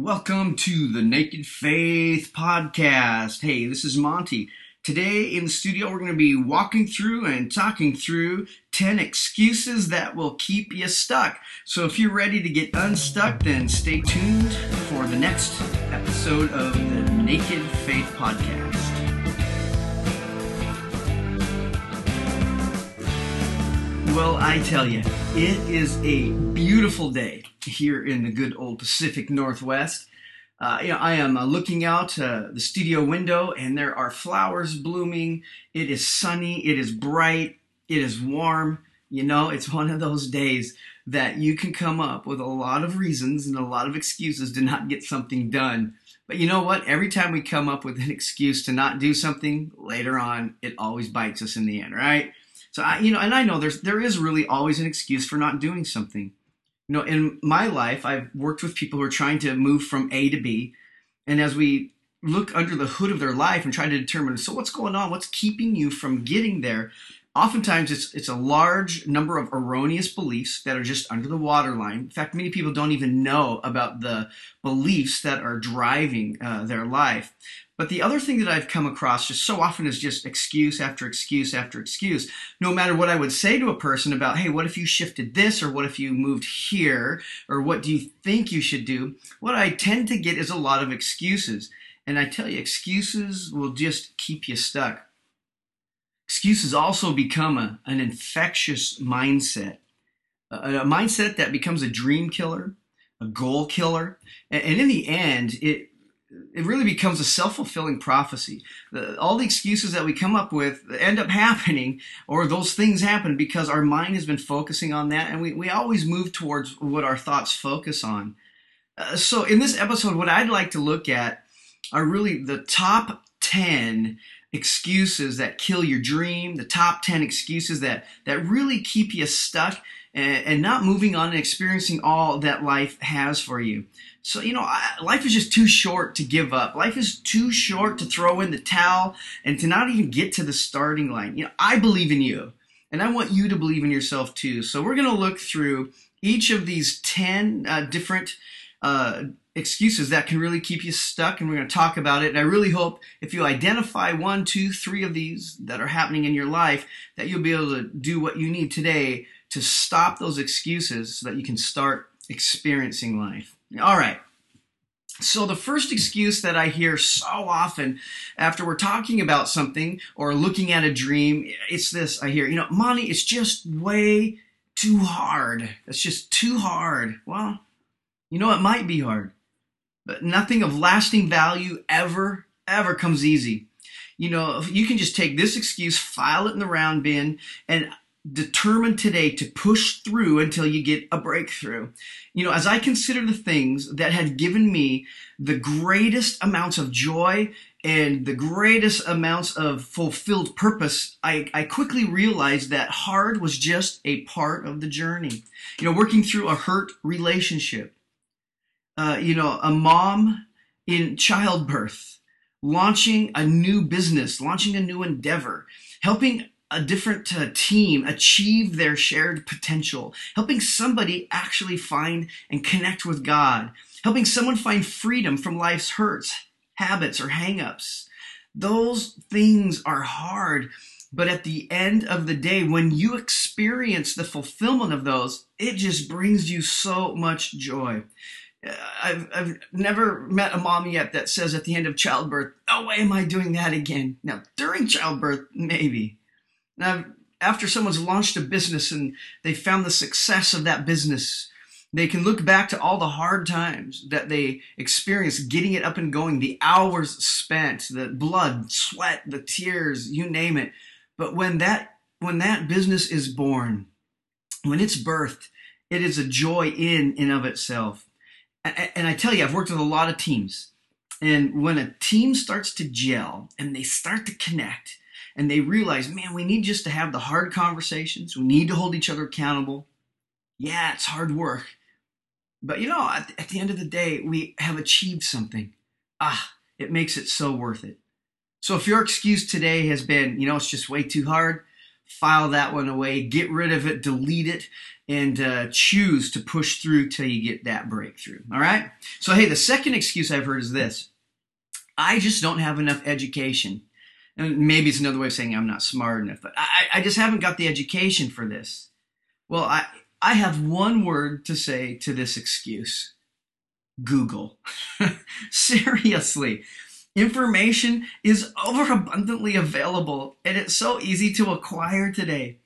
Welcome to the Naked Faith Podcast. Hey, this is Monty. Today in the studio, we're going to be walking through and talking through 10 excuses that will keep you stuck. So if you're ready to get unstuck, then stay tuned for the next episode of the Naked Faith Podcast. Well, I tell you, it is a beautiful day here in the good old Pacific Northwest. Uh, you know, I am uh, looking out uh, the studio window, and there are flowers blooming. It is sunny. It is bright. It is warm. You know, it's one of those days that you can come up with a lot of reasons and a lot of excuses to not get something done. But you know what? Every time we come up with an excuse to not do something, later on, it always bites us in the end, right? So I, you know, and I know there's there is really always an excuse for not doing something. You know, in my life, I've worked with people who are trying to move from A to B, and as we look under the hood of their life and try to determine, so what's going on? What's keeping you from getting there? Oftentimes, it's it's a large number of erroneous beliefs that are just under the waterline. In fact, many people don't even know about the beliefs that are driving uh, their life. But the other thing that I've come across just so often is just excuse after excuse after excuse. No matter what I would say to a person about, hey, what if you shifted this, or what if you moved here, or what do you think you should do? What I tend to get is a lot of excuses. And I tell you, excuses will just keep you stuck. Excuses also become a, an infectious mindset, a, a mindset that becomes a dream killer, a goal killer. And, and in the end, it it really becomes a self-fulfilling prophecy. All the excuses that we come up with end up happening, or those things happen because our mind has been focusing on that, and we, we always move towards what our thoughts focus on. Uh, so in this episode, what I'd like to look at are really the top 10 excuses that kill your dream, the top 10 excuses that, that really keep you stuck and, and not moving on and experiencing all that life has for you. So, you know, I, life is just too short to give up. Life is too short to throw in the towel and to not even get to the starting line. You know, I believe in you and I want you to believe in yourself too. So, we're going to look through each of these 10 uh, different uh, excuses that can really keep you stuck, and we're going to talk about it. And I really hope if you identify one, two, three of these that are happening in your life, that you'll be able to do what you need today to stop those excuses so that you can start experiencing life. All right. So, the first excuse that I hear so often after we're talking about something or looking at a dream, it's this I hear, you know, Monty, it's just way too hard. It's just too hard. Well, you know, it might be hard, but nothing of lasting value ever, ever comes easy. You know, you can just take this excuse, file it in the round bin, and determined today to push through until you get a breakthrough. You know, as I consider the things that had given me the greatest amounts of joy and the greatest amounts of fulfilled purpose, I, I quickly realized that hard was just a part of the journey. You know, working through a hurt relationship, uh, you know, a mom in childbirth, launching a new business, launching a new endeavor, helping a different uh, team achieve their shared potential, helping somebody actually find and connect with God, helping someone find freedom from life's hurts, habits, or hangups. Those things are hard, but at the end of the day, when you experience the fulfillment of those, it just brings you so much joy. Uh, I've, I've never met a mom yet that says at the end of childbirth, No way am I doing that again. Now, during childbirth, maybe now, after someone's launched a business and they found the success of that business, they can look back to all the hard times that they experienced getting it up and going, the hours spent, the blood, sweat, the tears, you name it. But when that when that business is born, when it's birthed, it is a joy in and of itself. And I tell you, I've worked with a lot of teams. And when a team starts to gel and they start to connect, and they realize, man, we need just to have the hard conversations. We need to hold each other accountable. Yeah, it's hard work. But you know, at, at the end of the day, we have achieved something. Ah, it makes it so worth it. So if your excuse today has been, you know, it's just way too hard, file that one away, get rid of it, delete it, and uh, choose to push through till you get that breakthrough. All right? So, hey, the second excuse I've heard is this I just don't have enough education. And maybe it's another way of saying I'm not smart enough, but I, I just haven't got the education for this. Well, I, I have one word to say to this excuse Google. Seriously. Information is overabundantly available and it's so easy to acquire today.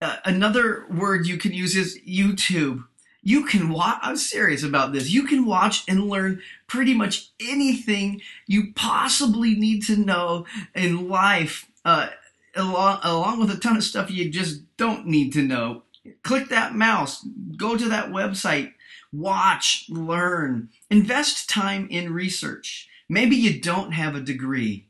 Uh, another word you can use is YouTube. You can watch, I'm serious about this. You can watch and learn pretty much anything you possibly need to know in life, uh, along, along with a ton of stuff you just don't need to know. Click that mouse, go to that website, watch, learn, invest time in research. Maybe you don't have a degree,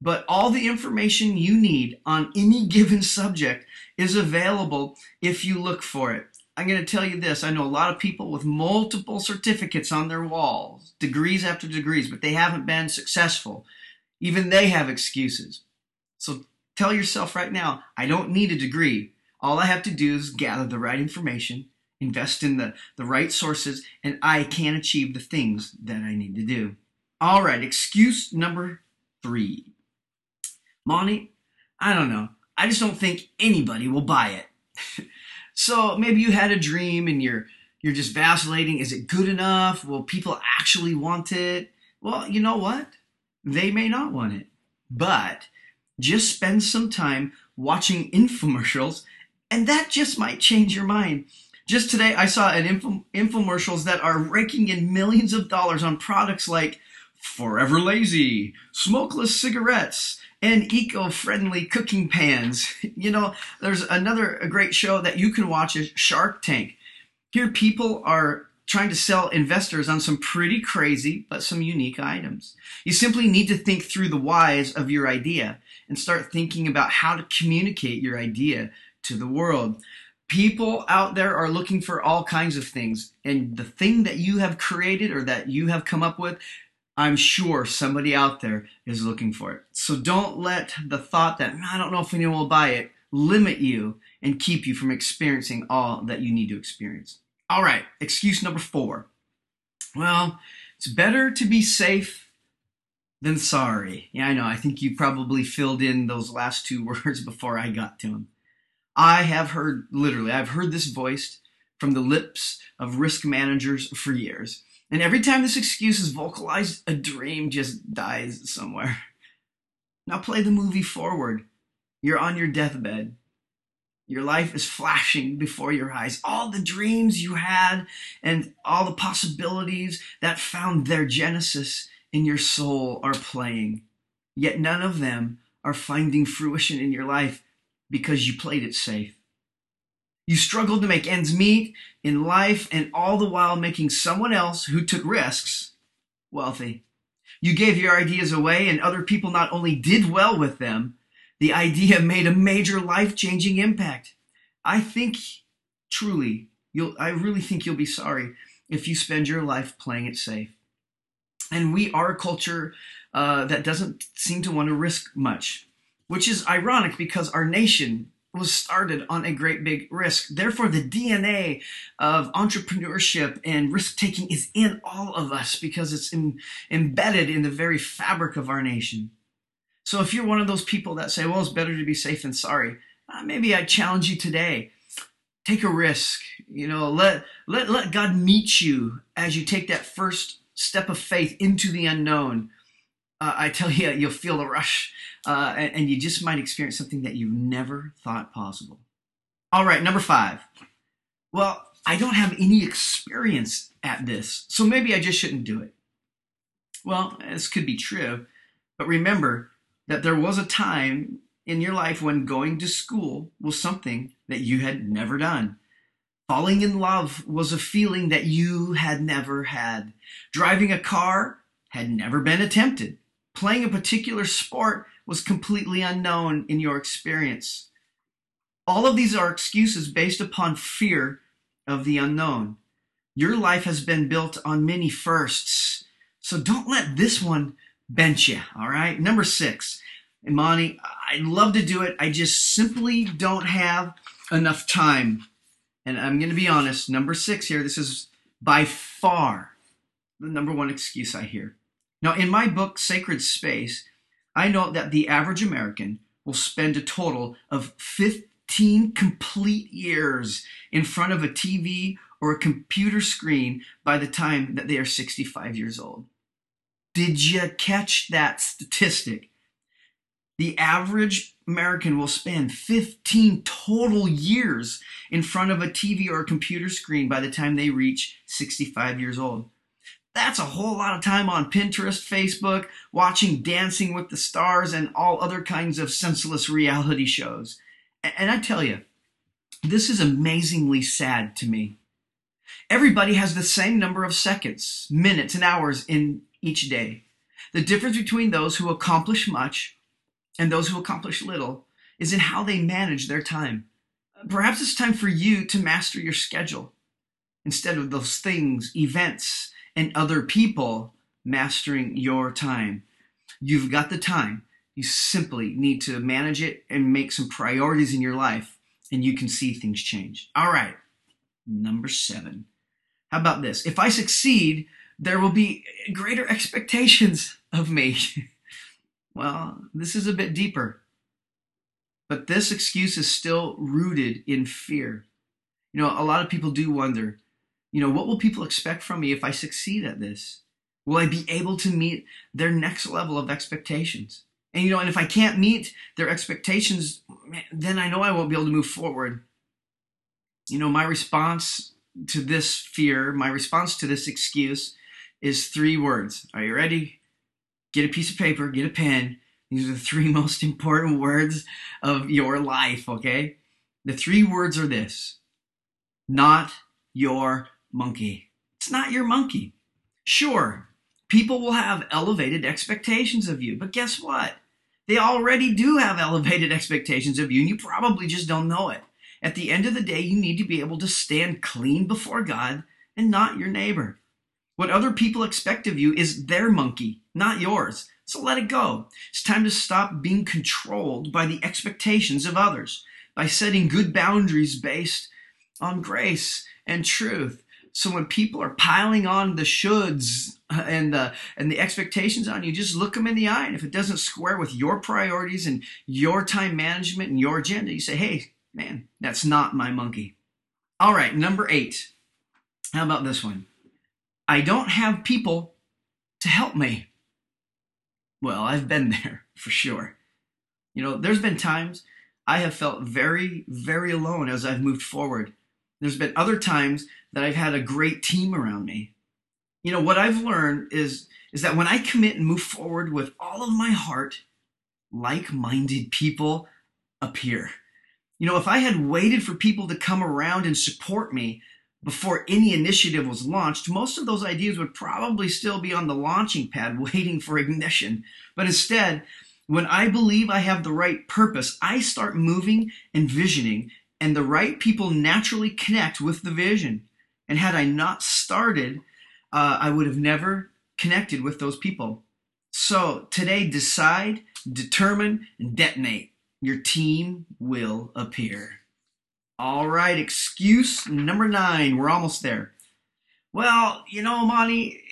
but all the information you need on any given subject is available if you look for it. I'm going to tell you this I know a lot of people with multiple certificates on their walls, degrees after degrees, but they haven't been successful. Even they have excuses. So tell yourself right now I don't need a degree. All I have to do is gather the right information, invest in the, the right sources, and I can achieve the things that I need to do. All right, excuse number three. Monty, I don't know. I just don't think anybody will buy it. so maybe you had a dream and you're you're just vacillating. Is it good enough? Will people actually want it? Well, you know what? They may not want it. But just spend some time watching infomercials and that just might change your mind. Just today, I saw an info- infomercials that are raking in millions of dollars on products like Forever Lazy, smokeless cigarettes, and eco-friendly cooking pans. You know, there's another great show that you can watch is Shark Tank. Here, people are trying to sell investors on some pretty crazy but some unique items. You simply need to think through the whys of your idea and start thinking about how to communicate your idea to the world. People out there are looking for all kinds of things, and the thing that you have created or that you have come up with, I'm sure somebody out there is looking for it. So don't let the thought that I don't know if anyone will buy it limit you and keep you from experiencing all that you need to experience. All right, excuse number four. Well, it's better to be safe than sorry. Yeah, I know. I think you probably filled in those last two words before I got to them. I have heard, literally, I've heard this voiced from the lips of risk managers for years. And every time this excuse is vocalized, a dream just dies somewhere. Now play the movie forward. You're on your deathbed. Your life is flashing before your eyes. All the dreams you had and all the possibilities that found their genesis in your soul are playing. Yet none of them are finding fruition in your life because you played it safe. You struggled to make ends meet in life and all the while making someone else who took risks wealthy. You gave your ideas away and other people not only did well with them, the idea made a major life-changing impact. I think truly, you'll I really think you'll be sorry if you spend your life playing it safe. And we are a culture uh, that doesn't seem to want to risk much which is ironic because our nation was started on a great big risk. Therefore, the DNA of entrepreneurship and risk taking is in all of us because it's in, embedded in the very fabric of our nation. So, if you're one of those people that say, well, it's better to be safe than sorry, uh, maybe I challenge you today. Take a risk. You know, let, let, let God meet you as you take that first step of faith into the unknown uh, I tell you, you'll feel the rush, uh, and, and you just might experience something that you never thought possible. All right, number five. Well, I don't have any experience at this, so maybe I just shouldn't do it. Well, this could be true, but remember that there was a time in your life when going to school was something that you had never done. Falling in love was a feeling that you had never had. Driving a car had never been attempted playing a particular sport was completely unknown in your experience. All of these are excuses based upon fear of the unknown. Your life has been built on many firsts, so don't let this one bench you, all right? Number six, Monty, I'd love to do it. I just simply don't have enough time. And I'm going to be honest, number six here, this is by far the number one excuse I hear. Now, in my book, Sacred Space, I note that the average American will spend a total of 15 complete years in front of a TV or a computer screen by the time that they are 65 years old. Did you catch that statistic? The average American will spend 15 total years in front of a TV or a computer screen by the time they reach 65 years old. That's a whole lot of time on Pinterest, Facebook, watching Dancing with the Stars, and all other kinds of senseless reality shows. And I tell you, this is amazingly sad to me. Everybody has the same number of seconds, minutes, and hours in each day. The difference between those who accomplish much and those who accomplish little is in how they manage their time. Perhaps it's time for you to master your schedule instead of those things, events, and other people mastering your time. You've got the time. You simply need to manage it and make some priorities in your life, and you can see things change. All right, number seven. How about this? If I succeed, there will be greater expectations of me. well, this is a bit deeper. But this excuse is still rooted in fear. You know, a lot of people do wonder you know, what will people expect from me if I succeed at this? Will I be able to meet their next level of expectations? And you know, and if I can't meet their expectations, then I know I won't be able to move forward. You know, my response to this fear, my response to this excuse is three words. Are you ready? Get a piece of paper, get a pen. These are the three most important words of your life, okay? The three words are this not your monkey. It's not your monkey. Sure, people will have elevated expectations of you, but guess what? They already do have elevated expectations of you, and you probably just don't know it. At the end of the day, you need to be able to stand clean before God and not your neighbor. What other people expect of you is their monkey, not yours. So let it go. It's time to stop being controlled by the expectations of others by setting good boundaries based on grace and truth. So when people are piling on the shoulds uh, and the and the expectations on you, just look them in the eye. And if it doesn't square with your priorities and your time management and your agenda, you say, "Hey, man, that's not my monkey." All right, number eight. How about this one? I don't have people to help me. Well, I've been there for sure. You know, there's been times I have felt very, very alone as I've moved forward. There's been other times that I've had a great team around me. You know, what I've learned is, is that when I commit and move forward with all of my heart, like minded people appear. You know, if I had waited for people to come around and support me before any initiative was launched, most of those ideas would probably still be on the launching pad waiting for ignition. But instead, when I believe I have the right purpose, I start moving and visioning, and the right people naturally connect with the vision. And had I not started, uh, I would have never connected with those people. So today, decide, determine, and detonate. Your team will appear. All right, excuse number nine. We're almost there. Well, you know, Monty,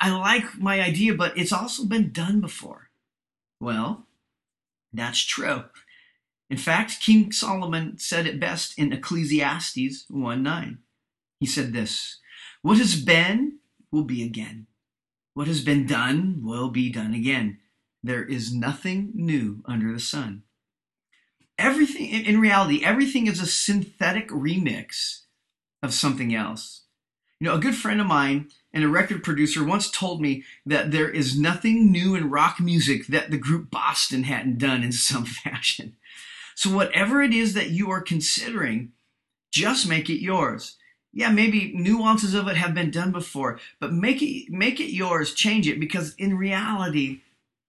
I like my idea, but it's also been done before. Well, that's true. In fact, King Solomon said it best in Ecclesiastes 1 9. He said this What has been will be again. What has been done will be done again. There is nothing new under the sun. Everything, in reality, everything is a synthetic remix of something else. You know, a good friend of mine and a record producer once told me that there is nothing new in rock music that the group Boston hadn't done in some fashion. So, whatever it is that you are considering, just make it yours. Yeah, maybe nuances of it have been done before, but make it make it yours, change it because in reality,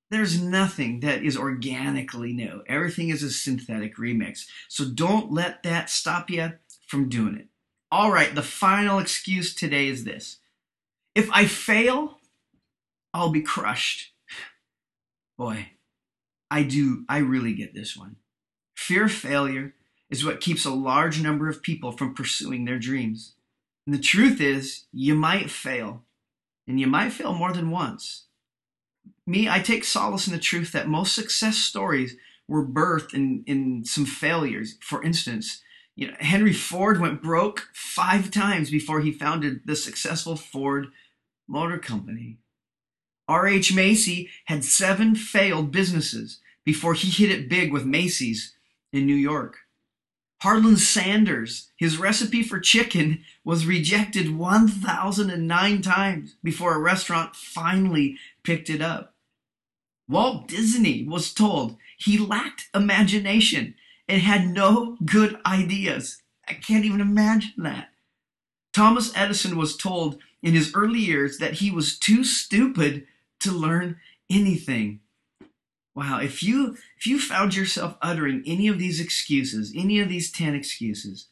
there's nothing that is organically new. Everything is a synthetic remix. So don't let that stop you from doing it. All right, the final excuse today is this. If I fail, I'll be crushed. Boy, I do, I really get this one. Fear of failure is what keeps a large number of people from pursuing their dreams. And the truth is, you might fail, and you might fail more than once. Me, I take solace in the truth that most success stories were birthed in, in some failures. For instance, you know, Henry Ford went broke five times before he founded the successful Ford Motor Company. R.H. Macy had seven failed businesses before he hit it big with Macy's in New York. Harlan Sanders, his recipe for chicken was rejected 1,009 times before a restaurant finally picked it up. Walt Disney was told he lacked imagination and had no good ideas. I can't even imagine that. Thomas Edison was told in his early years that he was too stupid to learn anything. Wow, if you if you found yourself uttering any of these excuses, any of these 10 excuses,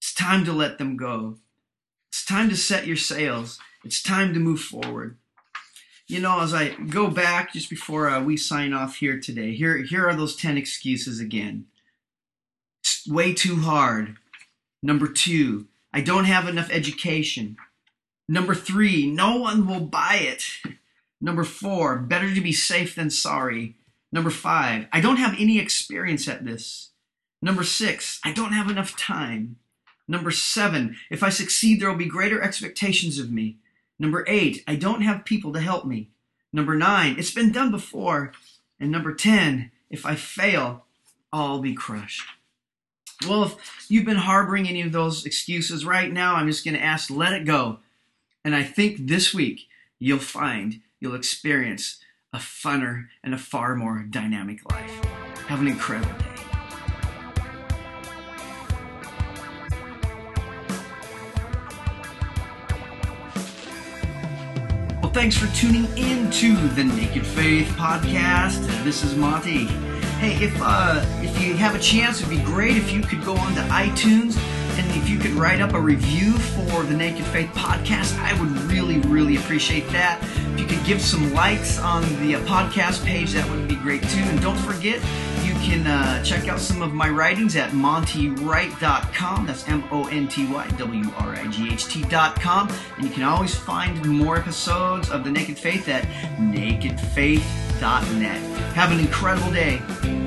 it's time to let them go. It's time to set your sails. It's time to move forward. You know, as I go back just before uh, we sign off here today, here here are those 10 excuses again. It's way too hard. Number 2, I don't have enough education. Number 3, no one will buy it. Number four, better to be safe than sorry. Number five, I don't have any experience at this. Number six, I don't have enough time. Number seven, if I succeed, there will be greater expectations of me. Number eight, I don't have people to help me. Number nine, it's been done before. And number 10, if I fail, I'll be crushed. Well, if you've been harboring any of those excuses right now, I'm just going to ask, let it go. And I think this week you'll find you'll experience a funner and a far more dynamic life. Have an incredible day. Well, thanks for tuning in to the Naked Faith podcast. This is Monty. Hey, if uh, if you have a chance, it'd be great if you could go on to iTunes and if you could write up a review for the Naked Faith podcast, I would really, really appreciate that. If you could give some likes on the uh, podcast page, that would be great too. And don't forget, you can uh, check out some of my writings at montywright.com. That's M O N T Y W R I G H T.com. And you can always find more episodes of The Naked Faith at nakedfaith.net. Have an incredible day.